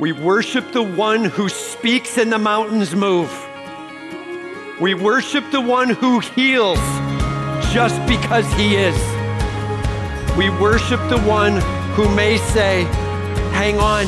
We worship the one who speaks and the mountains move. We worship the one who heals just because he is. We worship the one who may say, Hang on.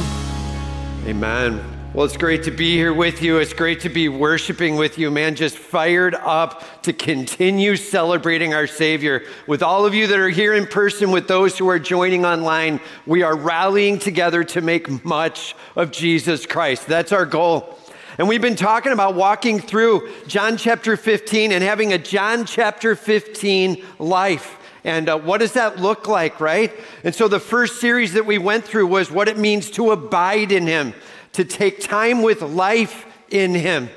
Amen. Well, it's great to be here with you. It's great to be worshiping with you, man. Just fired up to continue celebrating our Savior. With all of you that are here in person, with those who are joining online, we are rallying together to make much of Jesus Christ. That's our goal. And we've been talking about walking through John chapter 15 and having a John chapter 15 life. And uh, what does that look like, right? And so the first series that we went through was what it means to abide in Him to take time with life in Him,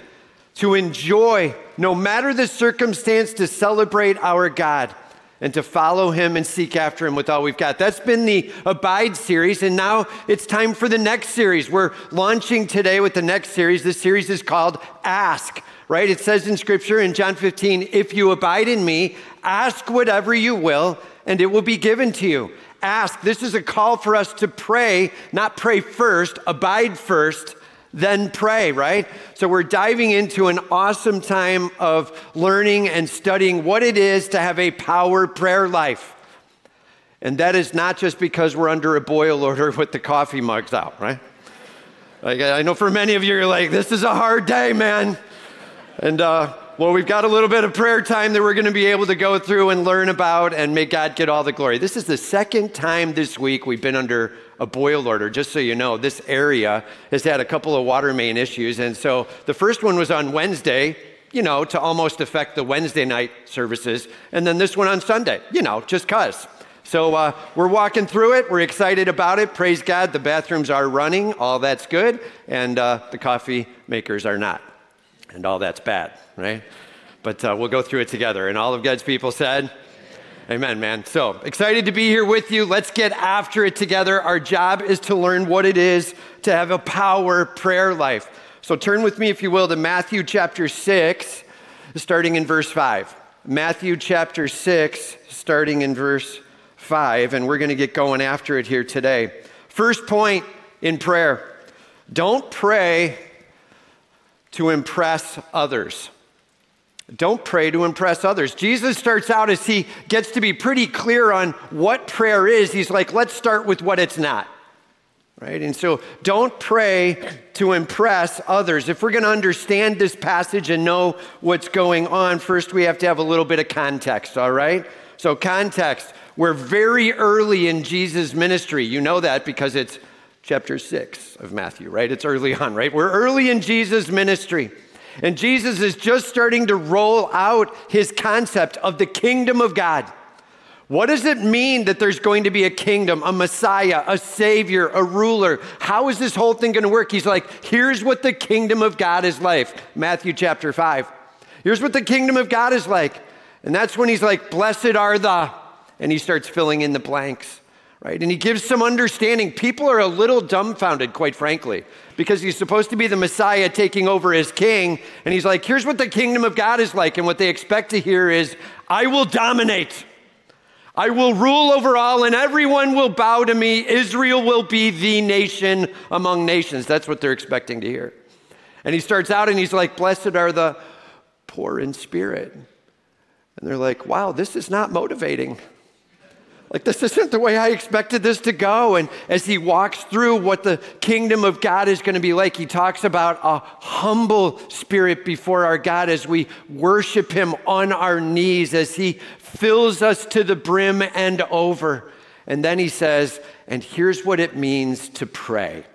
to enjoy, no matter the circumstance, to celebrate our God and to follow him and seek after him with all we've got. That's been the Abide series, and now it's time for the next series. We're launching today with the next series. This series is called Ask, right? It says in scripture in John 15, if you abide in me, ask whatever you will, and it will be given to you ask. This is a call for us to pray, not pray first, abide first, then pray, right? So we're diving into an awesome time of learning and studying what it is to have a power prayer life. And that is not just because we're under a boil order with the coffee mugs out, right? Like, I know for many of you, you're like, this is a hard day, man. And, uh, well, we've got a little bit of prayer time that we're going to be able to go through and learn about, and may God get all the glory. This is the second time this week we've been under a boil order. Just so you know, this area has had a couple of water main issues. And so the first one was on Wednesday, you know, to almost affect the Wednesday night services. And then this one on Sunday, you know, just because. So uh, we're walking through it. We're excited about it. Praise God. The bathrooms are running. All that's good. And uh, the coffee makers are not and all that's bad, right? But uh, we'll go through it together. And all of God's people said, Amen, man. So excited to be here with you. Let's get after it together. Our job is to learn what it is to have a power prayer life. So turn with me, if you will, to Matthew chapter 6, starting in verse 5. Matthew chapter 6, starting in verse 5. And we're going to get going after it here today. First point in prayer don't pray to impress others. Don't pray to impress others. Jesus starts out as he gets to be pretty clear on what prayer is. He's like, let's start with what it's not. Right? And so don't pray to impress others. If we're going to understand this passage and know what's going on, first we have to have a little bit of context, all right? So, context. We're very early in Jesus' ministry. You know that because it's chapter 6 of Matthew, right? It's early on, right? We're early in Jesus' ministry. And Jesus is just starting to roll out his concept of the kingdom of God. What does it mean that there's going to be a kingdom, a Messiah, a Savior, a ruler? How is this whole thing going to work? He's like, here's what the kingdom of God is like. Matthew chapter 5. Here's what the kingdom of God is like. And that's when he's like, blessed are the, and he starts filling in the blanks right? And he gives some understanding. People are a little dumbfounded, quite frankly, because he's supposed to be the Messiah taking over as king. And he's like, here's what the kingdom of God is like. And what they expect to hear is, I will dominate. I will rule over all, and everyone will bow to me. Israel will be the nation among nations. That's what they're expecting to hear. And he starts out and he's like, Blessed are the poor in spirit. And they're like, Wow, this is not motivating. Like, this isn't the way I expected this to go. And as he walks through what the kingdom of God is going to be like, he talks about a humble spirit before our God as we worship him on our knees, as he fills us to the brim and over. And then he says, and here's what it means to pray.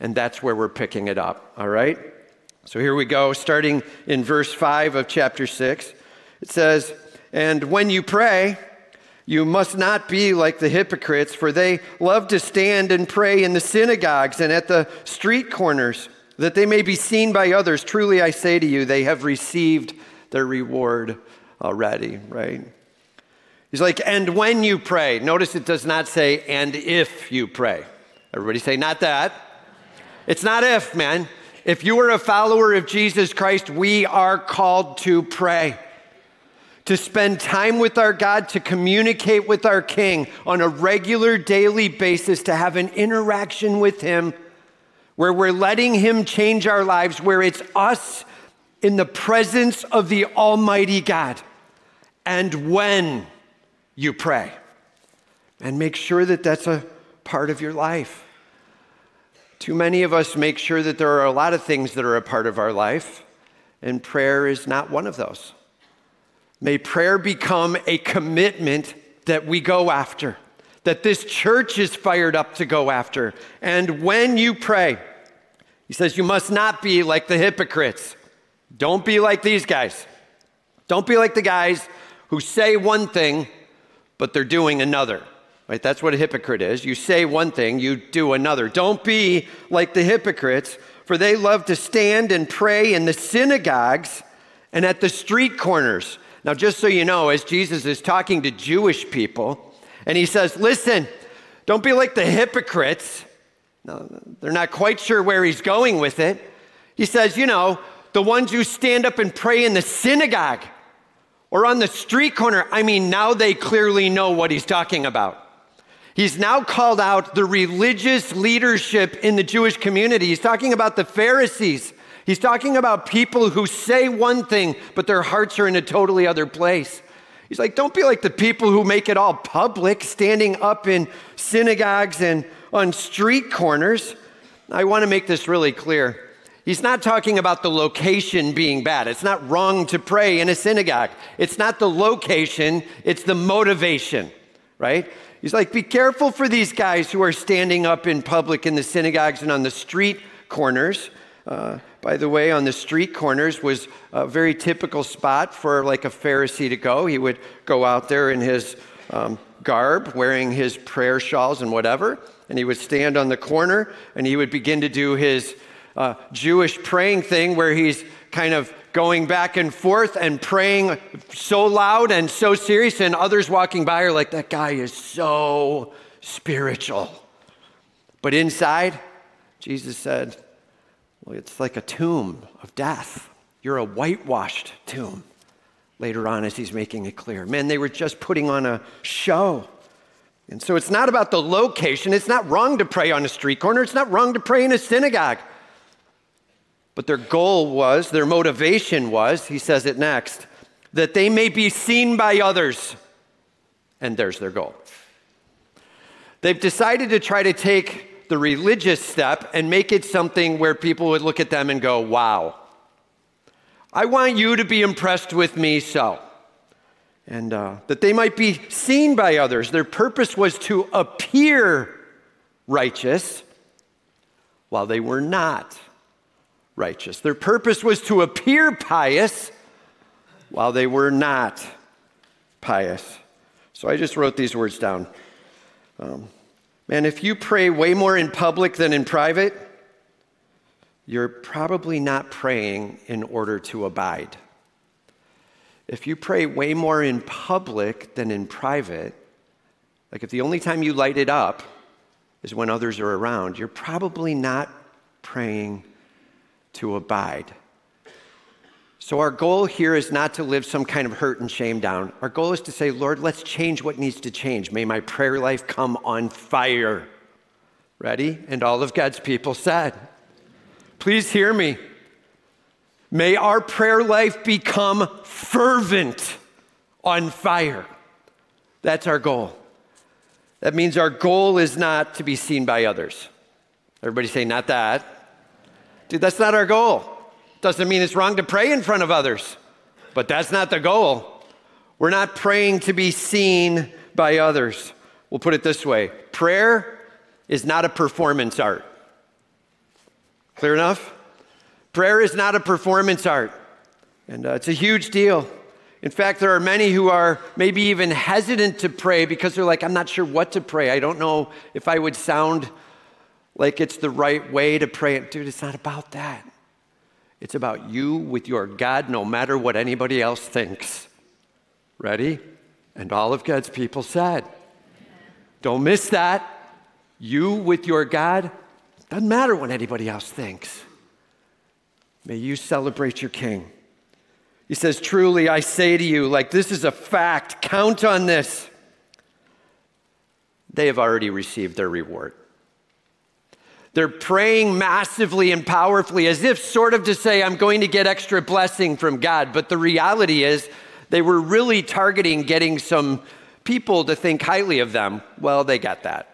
And that's where we're picking it up, all right? So here we go, starting in verse 5 of chapter 6. It says, And when you pray, you must not be like the hypocrites, for they love to stand and pray in the synagogues and at the street corners, that they may be seen by others. Truly, I say to you, they have received their reward already, right? He's like, and when you pray, notice it does not say, and if you pray. Everybody say, not that. It's not if, man. If you are a follower of Jesus Christ, we are called to pray to spend time with our God, to communicate with our King on a regular daily basis, to have an interaction with Him, where we're letting Him change our lives, where it's us in the presence of the Almighty God. And when you pray, and make sure that that's a part of your life. Too many of us make sure that there are a lot of things that are a part of our life, and prayer is not one of those. May prayer become a commitment that we go after, that this church is fired up to go after. And when you pray, he says, you must not be like the hypocrites. Don't be like these guys. Don't be like the guys who say one thing, but they're doing another. Right? That's what a hypocrite is. You say one thing, you do another. Don't be like the hypocrites, for they love to stand and pray in the synagogues and at the street corners. Now, just so you know, as Jesus is talking to Jewish people, and he says, Listen, don't be like the hypocrites. No, they're not quite sure where he's going with it. He says, You know, the ones who stand up and pray in the synagogue or on the street corner. I mean, now they clearly know what he's talking about. He's now called out the religious leadership in the Jewish community. He's talking about the Pharisees. He's talking about people who say one thing, but their hearts are in a totally other place. He's like, don't be like the people who make it all public, standing up in synagogues and on street corners. I want to make this really clear. He's not talking about the location being bad. It's not wrong to pray in a synagogue. It's not the location, it's the motivation, right? He's like, be careful for these guys who are standing up in public in the synagogues and on the street corners. Uh, by the way, on the street corners was a very typical spot for like a Pharisee to go. He would go out there in his um, garb, wearing his prayer shawls and whatever, and he would stand on the corner and he would begin to do his uh, Jewish praying thing where he's kind of going back and forth and praying so loud and so serious, and others walking by are like, that guy is so spiritual. But inside, Jesus said, well, it's like a tomb of death. You're a whitewashed tomb. Later on, as he's making it clear, man, they were just putting on a show. And so it's not about the location. It's not wrong to pray on a street corner. It's not wrong to pray in a synagogue. But their goal was, their motivation was, he says it next, that they may be seen by others. And there's their goal. They've decided to try to take the religious step and make it something where people would look at them and go, wow, I want you to be impressed with me so. And uh, that they might be seen by others. Their purpose was to appear righteous while they were not righteous. Their purpose was to appear pious while they were not pious. So I just wrote these words down. Um, man, if you pray way more in public than in private, you're probably not praying in order to abide. If you pray way more in public than in private, like if the only time you light it up is when others are around, you're probably not praying to abide. So, our goal here is not to live some kind of hurt and shame down. Our goal is to say, Lord, let's change what needs to change. May my prayer life come on fire. Ready? And all of God's people said, Please hear me. May our prayer life become fervent on fire. That's our goal. That means our goal is not to be seen by others. Everybody say, not that. Dude, that's not our goal. Doesn't mean it's wrong to pray in front of others, but that's not the goal. We're not praying to be seen by others. We'll put it this way prayer is not a performance art. Clear enough? Prayer is not a performance art, and uh, it's a huge deal. In fact, there are many who are maybe even hesitant to pray because they're like, I'm not sure what to pray. I don't know if I would sound like it's the right way to pray. Dude, it's not about that. It's about you with your God, no matter what anybody else thinks. Ready? And all of God's people said, Don't miss that. You with your God, doesn't matter what anybody else thinks. May you celebrate your King. He says, Truly, I say to you, like this is a fact, count on this. They have already received their reward. They're praying massively and powerfully as if sort of to say, I'm going to get extra blessing from God. But the reality is, they were really targeting getting some people to think highly of them. Well, they got that.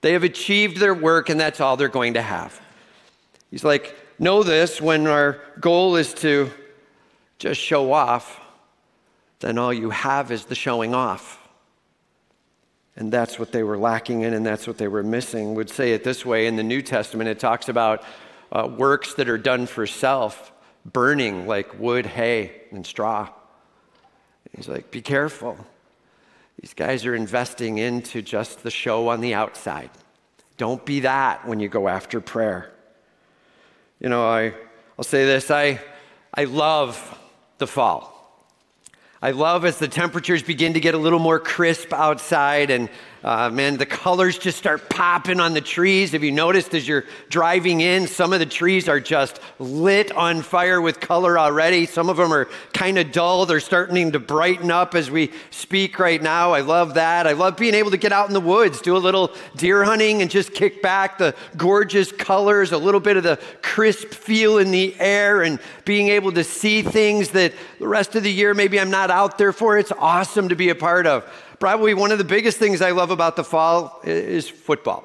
They have achieved their work, and that's all they're going to have. He's like, Know this when our goal is to just show off, then all you have is the showing off. And that's what they were lacking in, and that's what they were missing. Would say it this way in the New Testament, it talks about uh, works that are done for self, burning like wood, hay, and straw. He's like, be careful. These guys are investing into just the show on the outside. Don't be that when you go after prayer. You know, I, I'll say this I, I love the fall. I love as the temperatures begin to get a little more crisp outside and uh, man, the colors just start popping on the trees. Have you noticed as you're driving in, some of the trees are just lit on fire with color already. Some of them are kind of dull. They're starting to brighten up as we speak right now. I love that. I love being able to get out in the woods, do a little deer hunting, and just kick back the gorgeous colors, a little bit of the crisp feel in the air, and being able to see things that the rest of the year maybe I'm not out there for. It's awesome to be a part of. Probably one of the biggest things I love about the fall is football.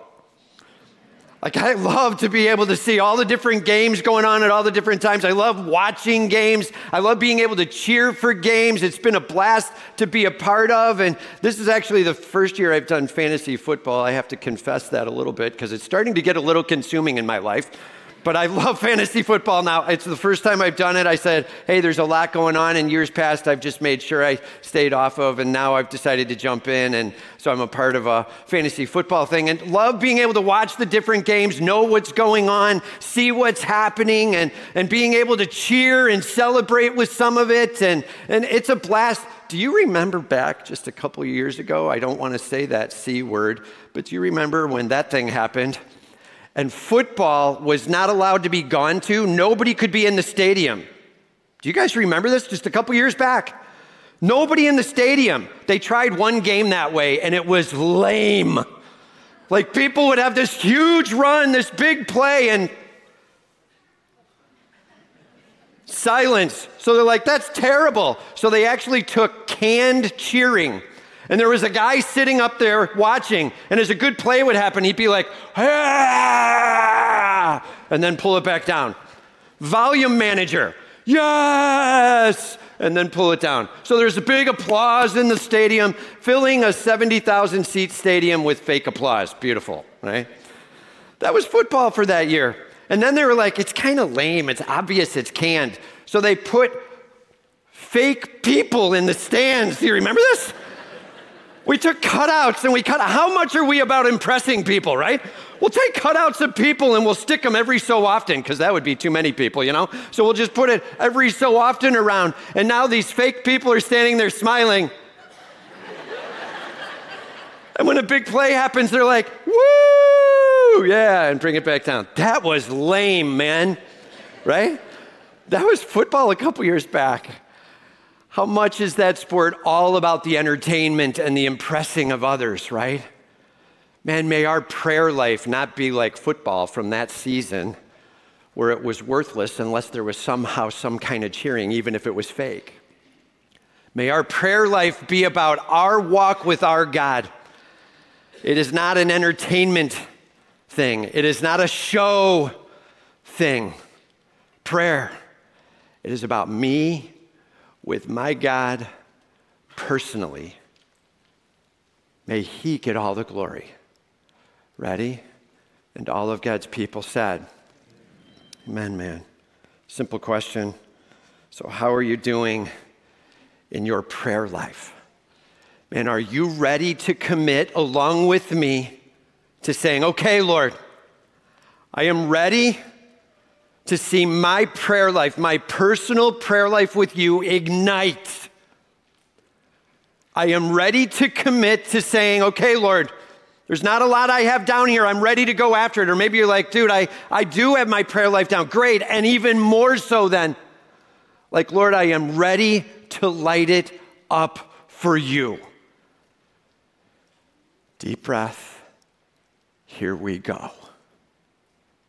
Like, I love to be able to see all the different games going on at all the different times. I love watching games. I love being able to cheer for games. It's been a blast to be a part of. And this is actually the first year I've done fantasy football. I have to confess that a little bit because it's starting to get a little consuming in my life but I love fantasy football now. It's the first time I've done it. I said, hey, there's a lot going on. In years past, I've just made sure I stayed off of, and now I've decided to jump in. And so I'm a part of a fantasy football thing and love being able to watch the different games, know what's going on, see what's happening, and, and being able to cheer and celebrate with some of it. And, and it's a blast. Do you remember back just a couple years ago? I don't want to say that C word, but do you remember when that thing happened? And football was not allowed to be gone to. Nobody could be in the stadium. Do you guys remember this just a couple years back? Nobody in the stadium. They tried one game that way and it was lame. Like people would have this huge run, this big play, and silence. So they're like, that's terrible. So they actually took canned cheering and there was a guy sitting up there watching, and as a good play would happen, he'd be like, ah! and then pull it back down. Volume manager, yes, and then pull it down. So there's a big applause in the stadium, filling a 70,000 seat stadium with fake applause. Beautiful, right? That was football for that year. And then they were like, it's kind of lame, it's obvious, it's canned. So they put fake people in the stands. Do you remember this? We took cutouts and we cut. How much are we about impressing people, right? We'll take cutouts of people and we'll stick them every so often because that would be too many people, you know? So we'll just put it every so often around. And now these fake people are standing there smiling. and when a big play happens, they're like, woo, yeah, and bring it back down. That was lame, man, right? That was football a couple years back. How much is that sport all about the entertainment and the impressing of others, right? Man, may our prayer life not be like football from that season where it was worthless unless there was somehow some kind of cheering, even if it was fake. May our prayer life be about our walk with our God. It is not an entertainment thing, it is not a show thing. Prayer, it is about me with my God personally. May He get all the glory. Ready? And all of God's people said, Amen, man. Simple question. So, how are you doing in your prayer life? Man, are you ready to commit along with me to saying, Okay, Lord, I am ready to see my prayer life, my personal prayer life with you ignite. I am ready to commit to saying, okay, Lord, there's not a lot I have down here. I'm ready to go after it. Or maybe you're like, dude, I, I do have my prayer life down. Great. And even more so then, like, Lord, I am ready to light it up for you. Deep breath. Here we go.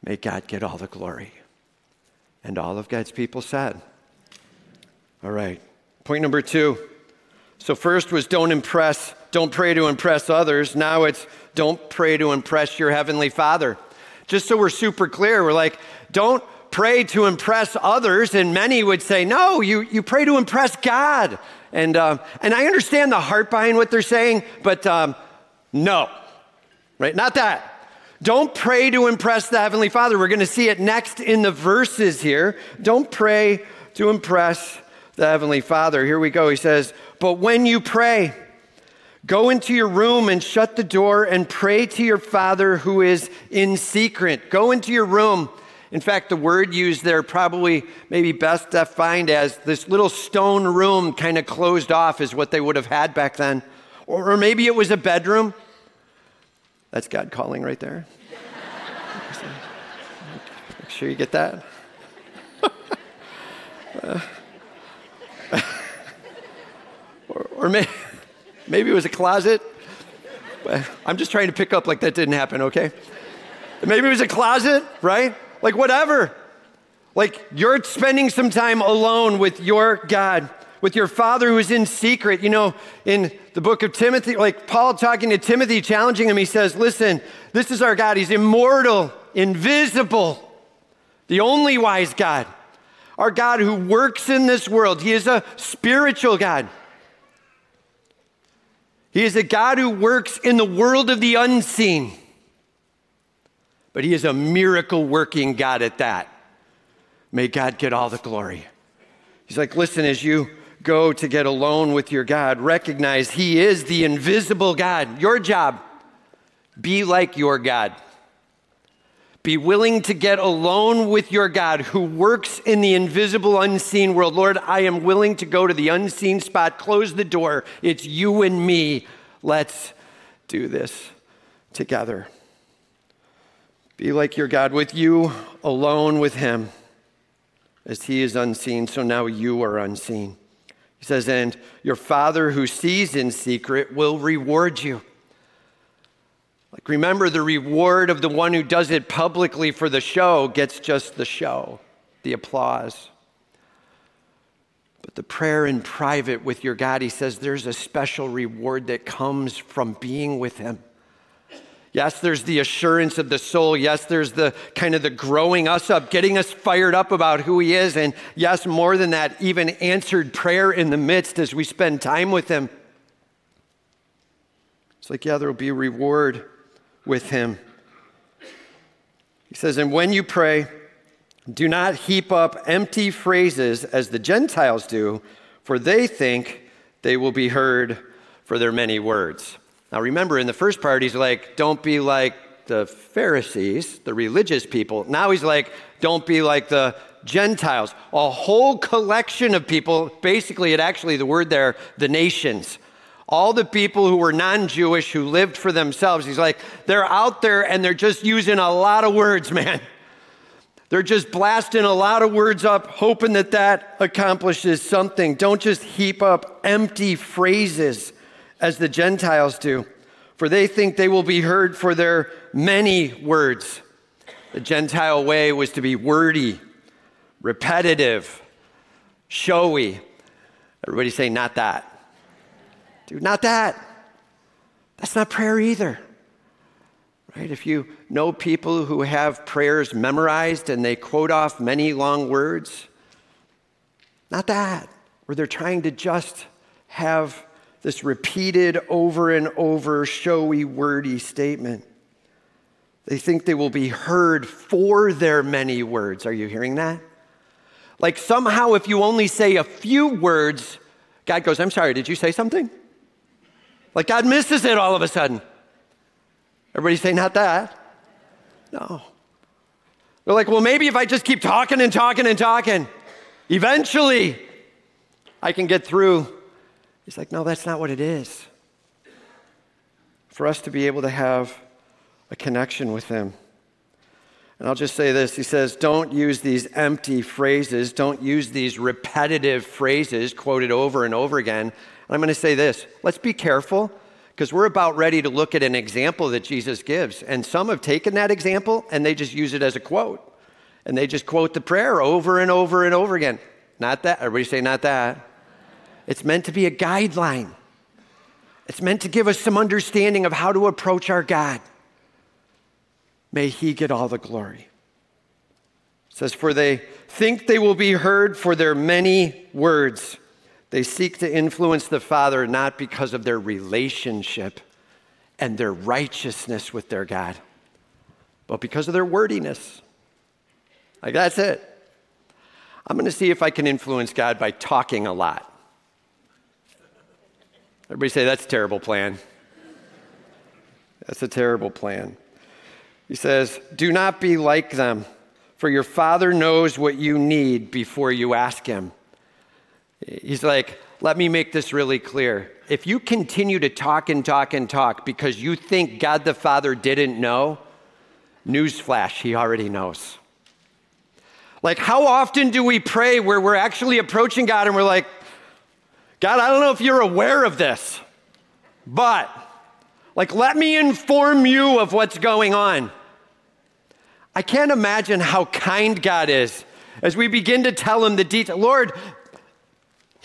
May God get all the glory. And all of God's people said, All right. Point number two. So, first was don't impress, don't pray to impress others. Now it's don't pray to impress your heavenly Father. Just so we're super clear, we're like, don't pray to impress others. And many would say, no, you, you pray to impress God. And, uh, and I understand the heart behind what they're saying, but um, no, right? Not that. Don't pray to impress the Heavenly Father. We're going to see it next in the verses here. Don't pray to impress the Heavenly Father. Here we go. He says, But when you pray, go into your room and shut the door and pray to your Father who is in secret. Go into your room. In fact, the word used there probably maybe best defined as this little stone room kind of closed off, is what they would have had back then. Or maybe it was a bedroom. That's God calling right there. Make sure you get that. uh, or, or may, maybe it was a closet. I'm just trying to pick up like that didn't happen, okay? Maybe it was a closet, right? Like whatever. Like you're spending some time alone with your God with your father who is in secret. You know, in the book of Timothy, like Paul talking to Timothy, challenging him, he says, Listen, this is our God. He's immortal, invisible, the only wise God. Our God who works in this world. He is a spiritual God. He is a God who works in the world of the unseen. But He is a miracle working God at that. May God get all the glory. He's like, listen, as you go to get alone with your God, recognize He is the invisible God. Your job, be like your God. Be willing to get alone with your God who works in the invisible, unseen world. Lord, I am willing to go to the unseen spot, close the door. It's you and me. Let's do this together. Be like your God with you, alone with Him, as He is unseen, so now you are unseen. Says, And your Father who sees in secret will reward you. Like, remember, the reward of the one who does it publicly for the show gets just the show, the applause. But the prayer in private with your God, he says, there's a special reward that comes from being with him. Yes, there's the assurance of the soul. Yes, there's the kind of the growing us up, getting us fired up about who He is. And yes, more than that, even answered prayer in the midst as we spend time with Him. It's like, yeah, there will be a reward with Him. He says, and when you pray, do not heap up empty phrases as the Gentiles do, for they think they will be heard for their many words. Now, remember, in the first part, he's like, don't be like the Pharisees, the religious people. Now he's like, don't be like the Gentiles. A whole collection of people, basically, it actually, the word there, the nations. All the people who were non Jewish who lived for themselves. He's like, they're out there and they're just using a lot of words, man. They're just blasting a lot of words up, hoping that that accomplishes something. Don't just heap up empty phrases as the Gentiles do, for they think they will be heard for their many words. The Gentile way was to be wordy, repetitive, showy. Everybody say, not that. Dude, not that. That's not prayer either. Right? If you know people who have prayers memorized and they quote off many long words, not that. Where they're trying to just have this repeated over and over, showy, wordy statement. They think they will be heard for their many words. Are you hearing that? Like somehow, if you only say a few words, God goes, I'm sorry, did you say something? Like God misses it all of a sudden. Everybody say, not that. No. They're like, well, maybe if I just keep talking and talking and talking, eventually I can get through He's like, no, that's not what it is. For us to be able to have a connection with Him. And I'll just say this He says, don't use these empty phrases, don't use these repetitive phrases quoted over and over again. And I'm going to say this let's be careful because we're about ready to look at an example that Jesus gives. And some have taken that example and they just use it as a quote. And they just quote the prayer over and over and over again. Not that. Everybody say, not that. It's meant to be a guideline, it's meant to give us some understanding of how to approach our God. May He get all the glory. It says, For they think they will be heard for their many words. They seek to influence the Father not because of their relationship and their righteousness with their God, but because of their wordiness. Like, that's it. I'm going to see if I can influence God by talking a lot. Everybody say, that's a terrible plan. That's a terrible plan. He says, Do not be like them, for your Father knows what you need before you ask Him. He's like, let me make this really clear. If you continue to talk and talk and talk because you think God the Father didn't know, newsflash, He already knows. Like, how often do we pray where we're actually approaching God and we're like, God, I don't know if you're aware of this, but like, let me inform you of what's going on. I can't imagine how kind God is as we begin to tell him the detail. Lord,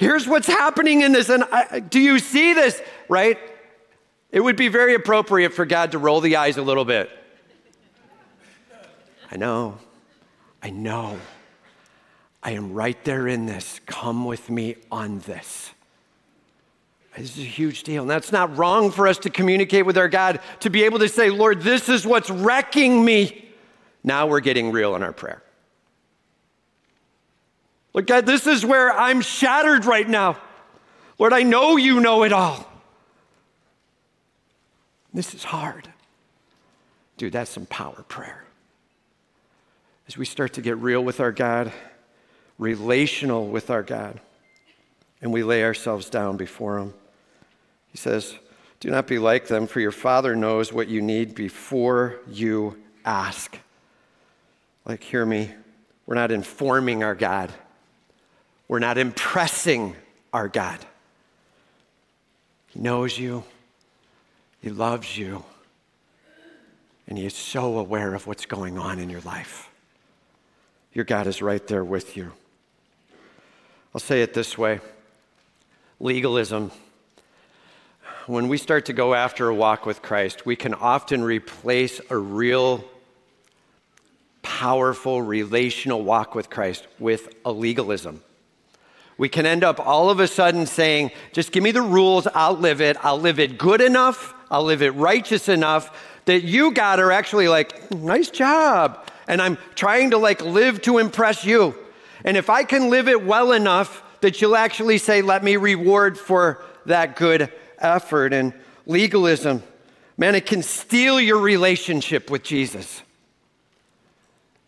Here's what's happening in this. And I, do you see this? Right? It would be very appropriate for God to roll the eyes a little bit. I know. I know. I am right there in this. Come with me on this. This is a huge deal. And that's not wrong for us to communicate with our God, to be able to say, Lord, this is what's wrecking me. Now we're getting real in our prayer. Look, God, this is where I'm shattered right now. Lord, I know you know it all. This is hard. Dude, that's some power prayer. As we start to get real with our God, relational with our God, and we lay ourselves down before Him, He says, Do not be like them, for your Father knows what you need before you ask. Like, hear me, we're not informing our God. We're not impressing our God. He knows you, He loves you, and He is so aware of what's going on in your life. Your God is right there with you. I'll say it this way legalism. When we start to go after a walk with Christ, we can often replace a real, powerful, relational walk with Christ with a legalism. We can end up all of a sudden saying, just give me the rules, I'll live it. I'll live it good enough, I'll live it righteous enough that you, God, are actually like, nice job. And I'm trying to like live to impress you. And if I can live it well enough that you'll actually say, let me reward for that good effort. And legalism, man, it can steal your relationship with Jesus.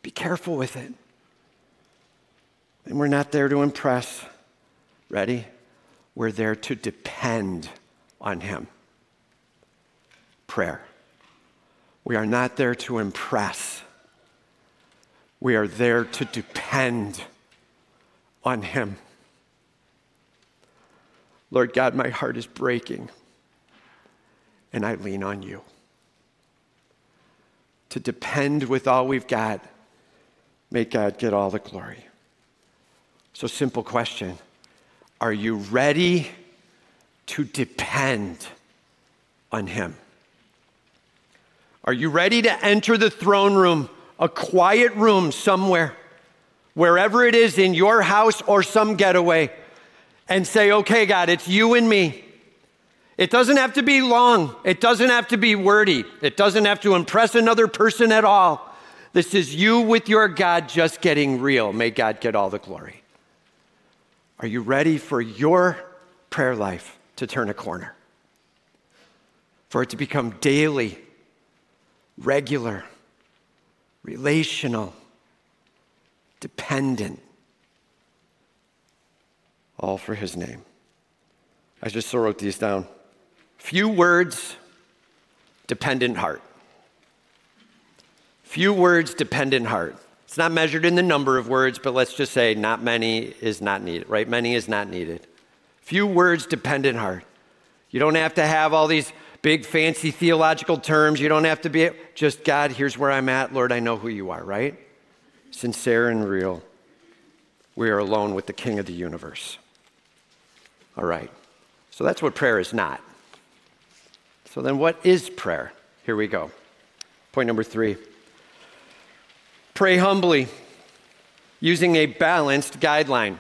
Be careful with it. And we're not there to impress. Ready? We're there to depend on Him. Prayer. We are not there to impress. We are there to depend on Him. Lord God, my heart is breaking, and I lean on you. To depend with all we've got, may God get all the glory. So, simple question are you ready to depend on Him? Are you ready to enter the throne room, a quiet room somewhere, wherever it is in your house or some getaway, and say, okay, God, it's you and me. It doesn't have to be long, it doesn't have to be wordy, it doesn't have to impress another person at all. This is you with your God just getting real. May God get all the glory. Are you ready for your prayer life to turn a corner? For it to become daily, regular, relational, dependent, all for His name. I just wrote these down. Few words, dependent heart. Few words, dependent heart. It's not measured in the number of words, but let's just say not many is not needed, right? Many is not needed. Few words, dependent heart. You don't have to have all these big fancy theological terms. You don't have to be just God, here's where I'm at. Lord, I know who you are, right? Sincere and real. We are alone with the King of the universe. All right. So that's what prayer is not. So then, what is prayer? Here we go. Point number three pray humbly using a balanced guideline.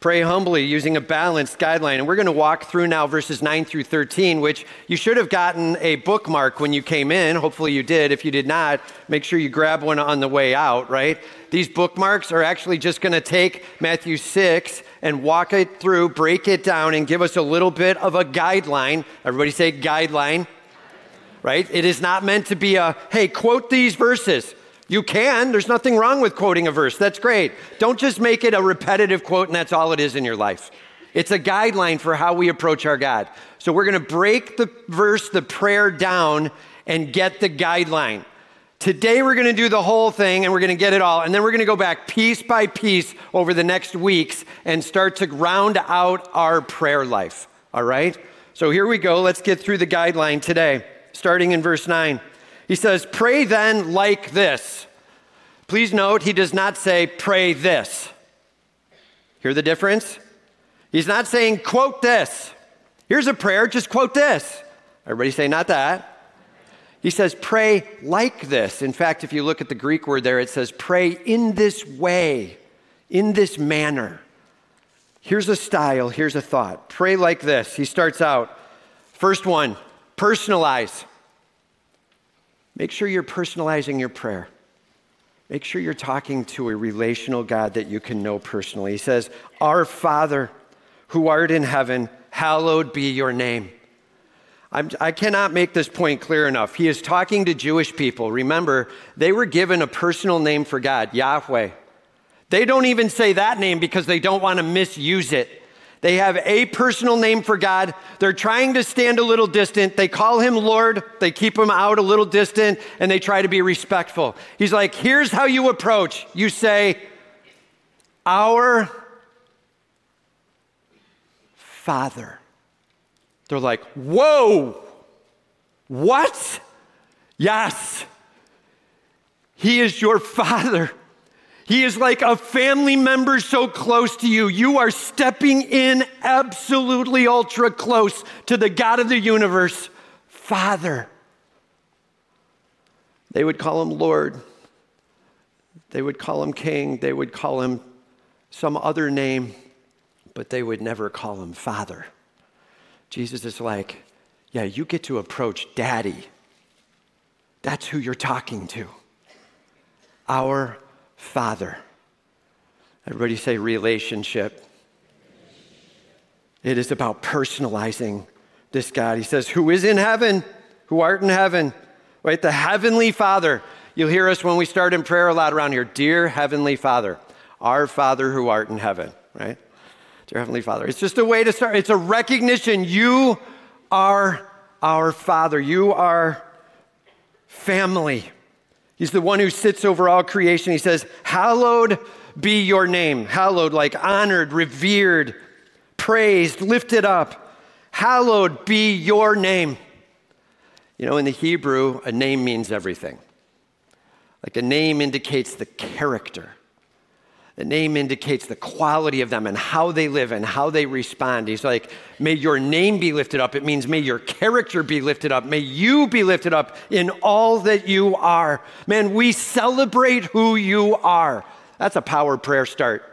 Pray humbly using a balanced guideline. And we're going to walk through now verses 9 through 13, which you should have gotten a bookmark when you came in. Hopefully you did. If you did not, make sure you grab one on the way out, right? These bookmarks are actually just going to take Matthew 6 and walk it through, break it down, and give us a little bit of a guideline. Everybody say guideline, right? It is not meant to be a, hey, quote these verses. You can. There's nothing wrong with quoting a verse. That's great. Don't just make it a repetitive quote and that's all it is in your life. It's a guideline for how we approach our God. So we're going to break the verse, the prayer down, and get the guideline. Today we're going to do the whole thing and we're going to get it all. And then we're going to go back piece by piece over the next weeks and start to round out our prayer life. All right? So here we go. Let's get through the guideline today, starting in verse 9. He says, Pray then like this. Please note, he does not say, Pray this. Hear the difference? He's not saying, Quote this. Here's a prayer, just quote this. Everybody say, Not that. He says, Pray like this. In fact, if you look at the Greek word there, it says, Pray in this way, in this manner. Here's a style, here's a thought. Pray like this. He starts out, first one, personalize. Make sure you're personalizing your prayer. Make sure you're talking to a relational God that you can know personally. He says, Our Father who art in heaven, hallowed be your name. I'm, I cannot make this point clear enough. He is talking to Jewish people. Remember, they were given a personal name for God, Yahweh. They don't even say that name because they don't want to misuse it. They have a personal name for God. They're trying to stand a little distant. They call him Lord. They keep him out a little distant and they try to be respectful. He's like, here's how you approach. You say, Our Father. They're like, Whoa, what? Yes, He is your Father. He is like a family member so close to you. You are stepping in absolutely ultra close to the God of the universe, Father. They would call him Lord. They would call him King. They would call him some other name, but they would never call him Father. Jesus is like, yeah, you get to approach Daddy. That's who you're talking to. Our Father. Everybody say relationship. It is about personalizing this God. He says, Who is in heaven, who art in heaven, right? The Heavenly Father. You'll hear us when we start in prayer a lot around here. Dear Heavenly Father, our Father who art in heaven, right? Dear Heavenly Father. It's just a way to start. It's a recognition you are our Father. You are family. He's the one who sits over all creation. He says, Hallowed be your name. Hallowed, like honored, revered, praised, lifted up. Hallowed be your name. You know, in the Hebrew, a name means everything. Like a name indicates the character. The name indicates the quality of them and how they live and how they respond. He's like, may your name be lifted up. It means may your character be lifted up. May you be lifted up in all that you are. Man, we celebrate who you are. That's a power prayer start.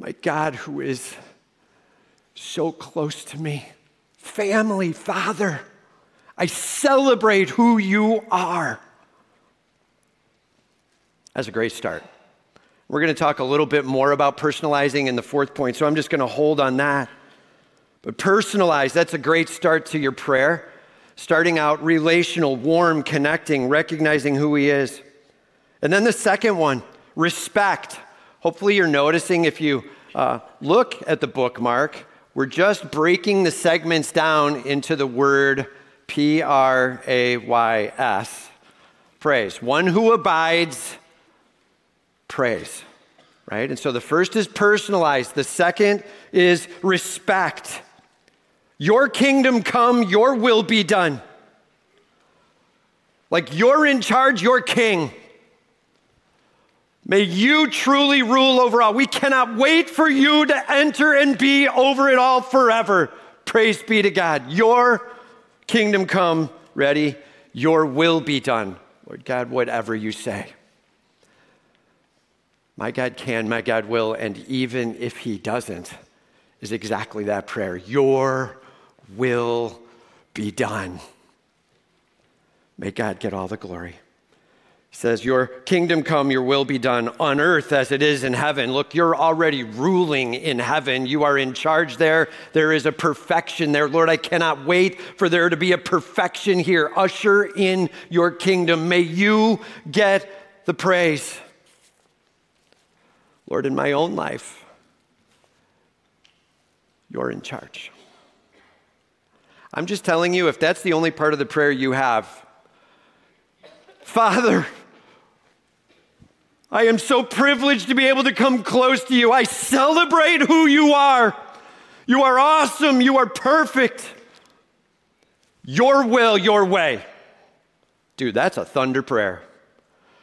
My God, who is so close to me, family, Father, I celebrate who you are. That's a great start. We're going to talk a little bit more about personalizing in the fourth point, so I'm just going to hold on that. But personalize, that's a great start to your prayer. Starting out relational, warm, connecting, recognizing who He is. And then the second one, respect. Hopefully, you're noticing if you uh, look at the bookmark, we're just breaking the segments down into the word P R A Y S. Praise. One who abides praise, right? And so the first is personalized, the second is respect. Your kingdom come, your will be done. Like you're in charge, you're king. May you truly rule over all. We cannot wait for you to enter and be over it all forever. Praise be to God. Your kingdom come, ready? Your will be done. Lord God, whatever you say. My God can, my God will, and even if He doesn't, is exactly that prayer. Your will be done. May God get all the glory says, Your kingdom come, your will be done on earth as it is in heaven. Look, you're already ruling in heaven. You are in charge there. There is a perfection there. Lord, I cannot wait for there to be a perfection here. Usher in your kingdom. May you get the praise. Lord, in my own life, you're in charge. I'm just telling you, if that's the only part of the prayer you have, Father, I am so privileged to be able to come close to you. I celebrate who you are. You are awesome. You are perfect. Your will, your way. Dude, that's a thunder prayer.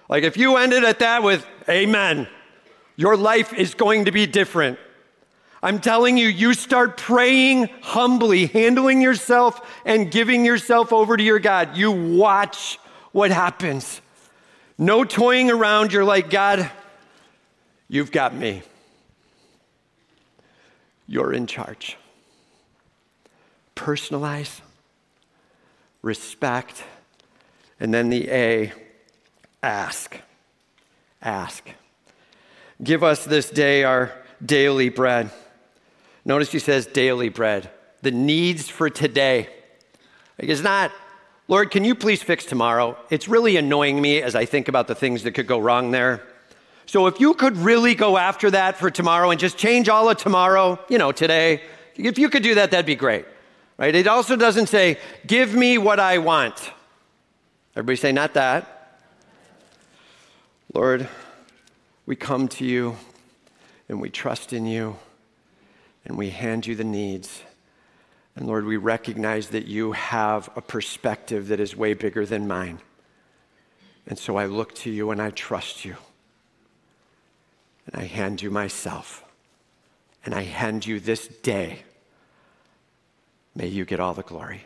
Like if you ended at that with amen, your life is going to be different. I'm telling you, you start praying humbly, handling yourself and giving yourself over to your God. You watch what happens. No toying around. You're like, God, you've got me. You're in charge. Personalize, respect, and then the A, ask. Ask. Give us this day our daily bread. Notice he says daily bread. The needs for today. It's not Lord, can you please fix tomorrow? It's really annoying me as I think about the things that could go wrong there. So if you could really go after that for tomorrow and just change all of tomorrow, you know, today, if you could do that, that'd be great. Right? It also doesn't say, give me what I want. Everybody say, not that. Lord, we come to you and we trust in you and we hand you the needs. And Lord, we recognize that you have a perspective that is way bigger than mine. And so I look to you and I trust you. And I hand you myself. And I hand you this day. May you get all the glory.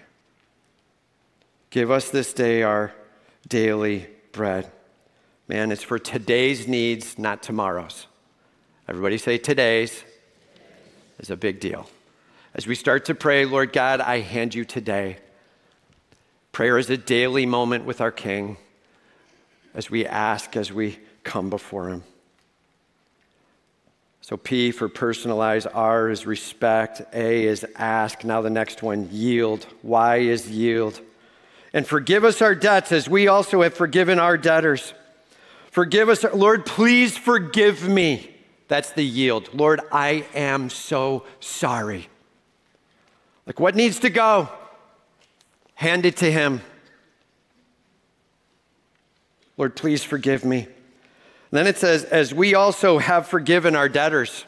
Give us this day our daily bread. Man, it's for today's needs, not tomorrow's. Everybody say today's is a big deal. As we start to pray, Lord God, I hand you today. Prayer is a daily moment with our King as we ask, as we come before Him. So, P for personalize, R is respect, A is ask. Now, the next one, yield. Y is yield. And forgive us our debts as we also have forgiven our debtors. Forgive us, Lord, please forgive me. That's the yield. Lord, I am so sorry. Like, what needs to go? Hand it to Him. Lord, please forgive me. And then it says, as we also have forgiven our debtors.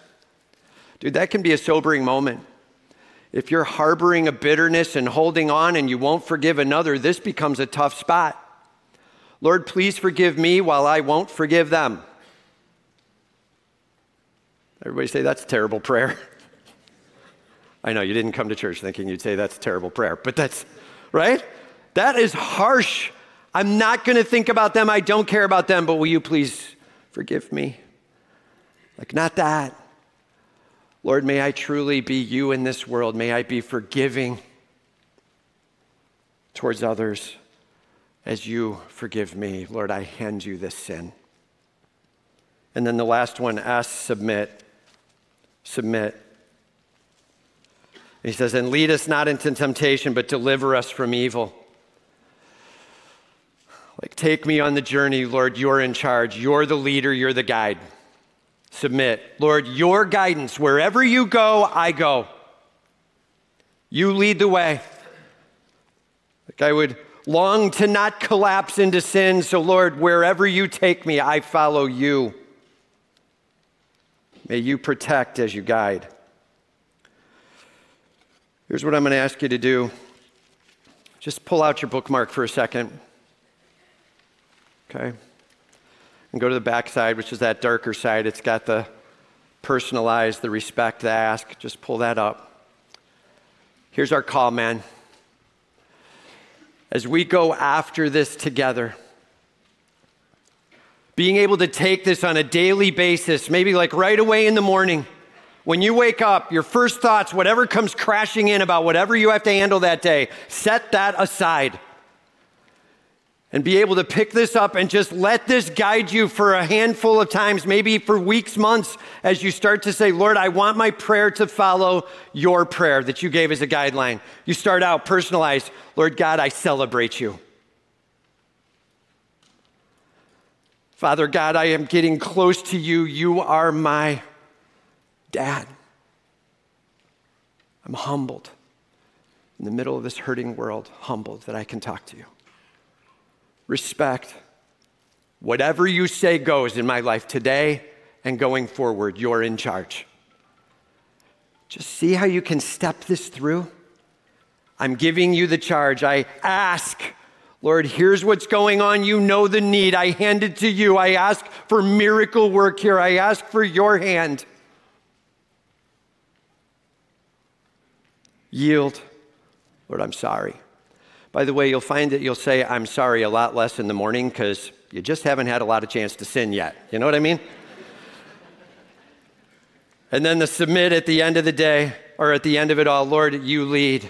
Dude, that can be a sobering moment. If you're harboring a bitterness and holding on and you won't forgive another, this becomes a tough spot. Lord, please forgive me while I won't forgive them. Everybody say that's a terrible prayer. I know you didn't come to church thinking you'd say that's a terrible prayer, but that's right? That is harsh. I'm not going to think about them. I don't care about them, but will you please forgive me? Like, not that. Lord, may I truly be you in this world. May I be forgiving towards others as you forgive me. Lord, I hand you this sin. And then the last one, ask, submit. Submit. He says, And lead us not into temptation, but deliver us from evil. Like, take me on the journey, Lord. You're in charge. You're the leader. You're the guide. Submit. Lord, your guidance. Wherever you go, I go. You lead the way. Like, I would long to not collapse into sin. So, Lord, wherever you take me, I follow you. May you protect as you guide. Here's what I'm going to ask you to do just pull out your bookmark for a second. Okay? And go to the back side, which is that darker side. It's got the personalized, the respect, the ask. Just pull that up. Here's our call, man. As we go after this together, being able to take this on a daily basis, maybe like right away in the morning, when you wake up, your first thoughts, whatever comes crashing in about whatever you have to handle that day, set that aside. And be able to pick this up and just let this guide you for a handful of times, maybe for weeks, months, as you start to say, Lord, I want my prayer to follow your prayer that you gave as a guideline. You start out personalized, Lord God, I celebrate you. Father God, I am getting close to you. You are my Dad, I'm humbled in the middle of this hurting world, humbled that I can talk to you. Respect. Whatever you say goes in my life today and going forward. You're in charge. Just see how you can step this through. I'm giving you the charge. I ask, Lord, here's what's going on. You know the need. I hand it to you. I ask for miracle work here. I ask for your hand. Yield. Lord, I'm sorry. By the way, you'll find that you'll say, I'm sorry a lot less in the morning because you just haven't had a lot of chance to sin yet. You know what I mean? and then the submit at the end of the day or at the end of it all, Lord, you lead.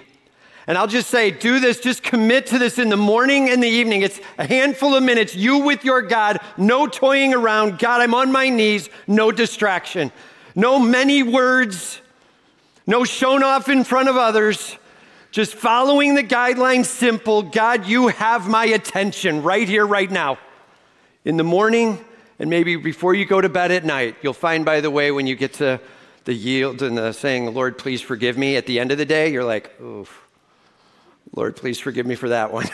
And I'll just say, do this, just commit to this in the morning and the evening. It's a handful of minutes, you with your God, no toying around. God, I'm on my knees, no distraction, no many words, no shown off in front of others, just following the guidelines simple. God, you have my attention right here, right now. In the morning, and maybe before you go to bed at night, you'll find, by the way, when you get to the yield and the saying, Lord, please forgive me, at the end of the day, you're like, oof, Lord, please forgive me for that one.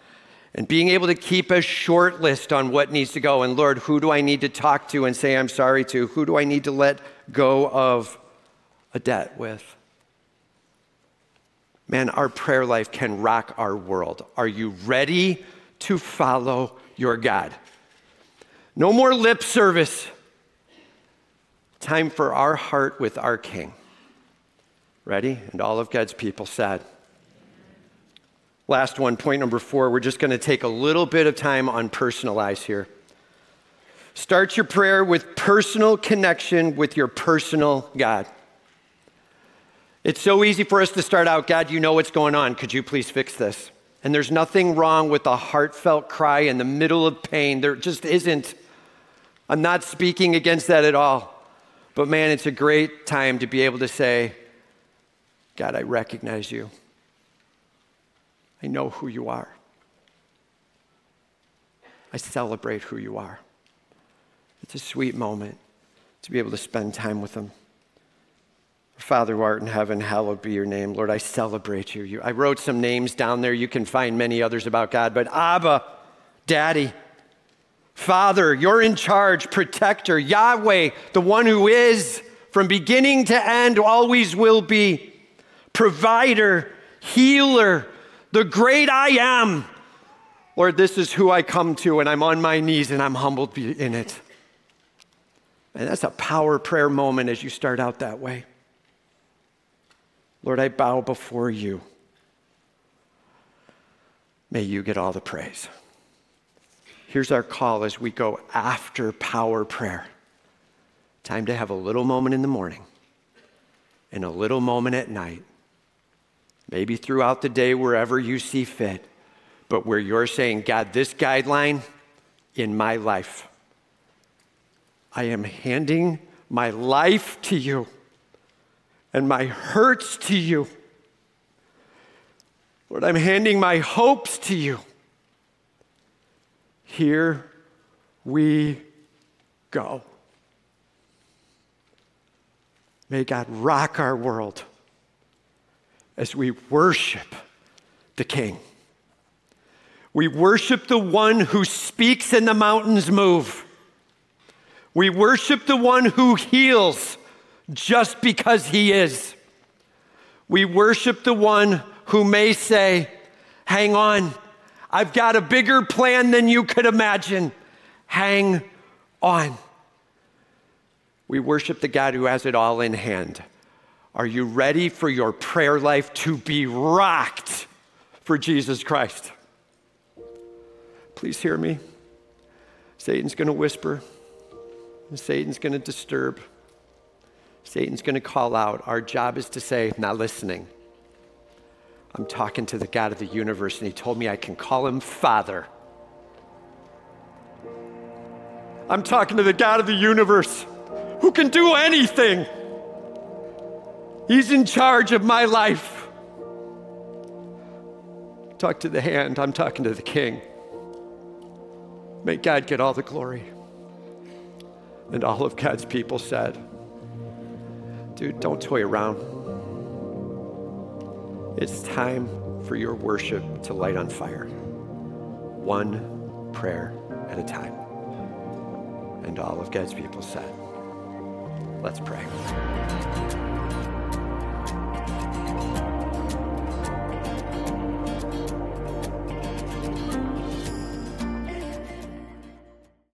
and being able to keep a short list on what needs to go. And Lord, who do I need to talk to and say I'm sorry to? Who do I need to let go of a debt with. Man, our prayer life can rock our world. Are you ready to follow your God? No more lip service. Time for our heart with our King. Ready? And all of God's people said. Last one, point number four. We're just going to take a little bit of time on personalize here. Start your prayer with personal connection with your personal God. It's so easy for us to start out, God, you know what's going on. Could you please fix this? And there's nothing wrong with a heartfelt cry in the middle of pain. There just isn't. I'm not speaking against that at all. But man, it's a great time to be able to say, God, I recognize you. I know who you are. I celebrate who you are. It's a sweet moment to be able to spend time with Him. Father who art in heaven, hallowed be your name. Lord, I celebrate you. you. I wrote some names down there. You can find many others about God, but Abba, Daddy, Father, you're in charge, protector, Yahweh, the one who is from beginning to end, always will be, provider, healer, the great I am. Lord, this is who I come to, and I'm on my knees and I'm humbled in it. And that's a power prayer moment as you start out that way. Lord, I bow before you. May you get all the praise. Here's our call as we go after power prayer. Time to have a little moment in the morning and a little moment at night. Maybe throughout the day, wherever you see fit, but where you're saying, God, this guideline in my life, I am handing my life to you and my hurts to you. Lord, I'm handing my hopes to you. Here we go. May God rock our world as we worship the King. We worship the one who speaks and the mountains move. We worship the one who heals just because He is. We worship the one who may say, Hang on, I've got a bigger plan than you could imagine. Hang on. We worship the God who has it all in hand. Are you ready for your prayer life to be rocked for Jesus Christ? Please hear me. Satan's going to whisper, and Satan's going to disturb, Satan's going to call out. Our job is to say, not listening. I'm talking to the God of the universe, and He told me I can call Him Father. I'm talking to the God of the universe who can do anything. He's in charge of my life. Talk to the hand, I'm talking to the king. May God get all the glory. And all of God's people said, Dude, don't toy around. It's time for your worship to light on fire, one prayer at a time. And all of God's people said, Let's pray.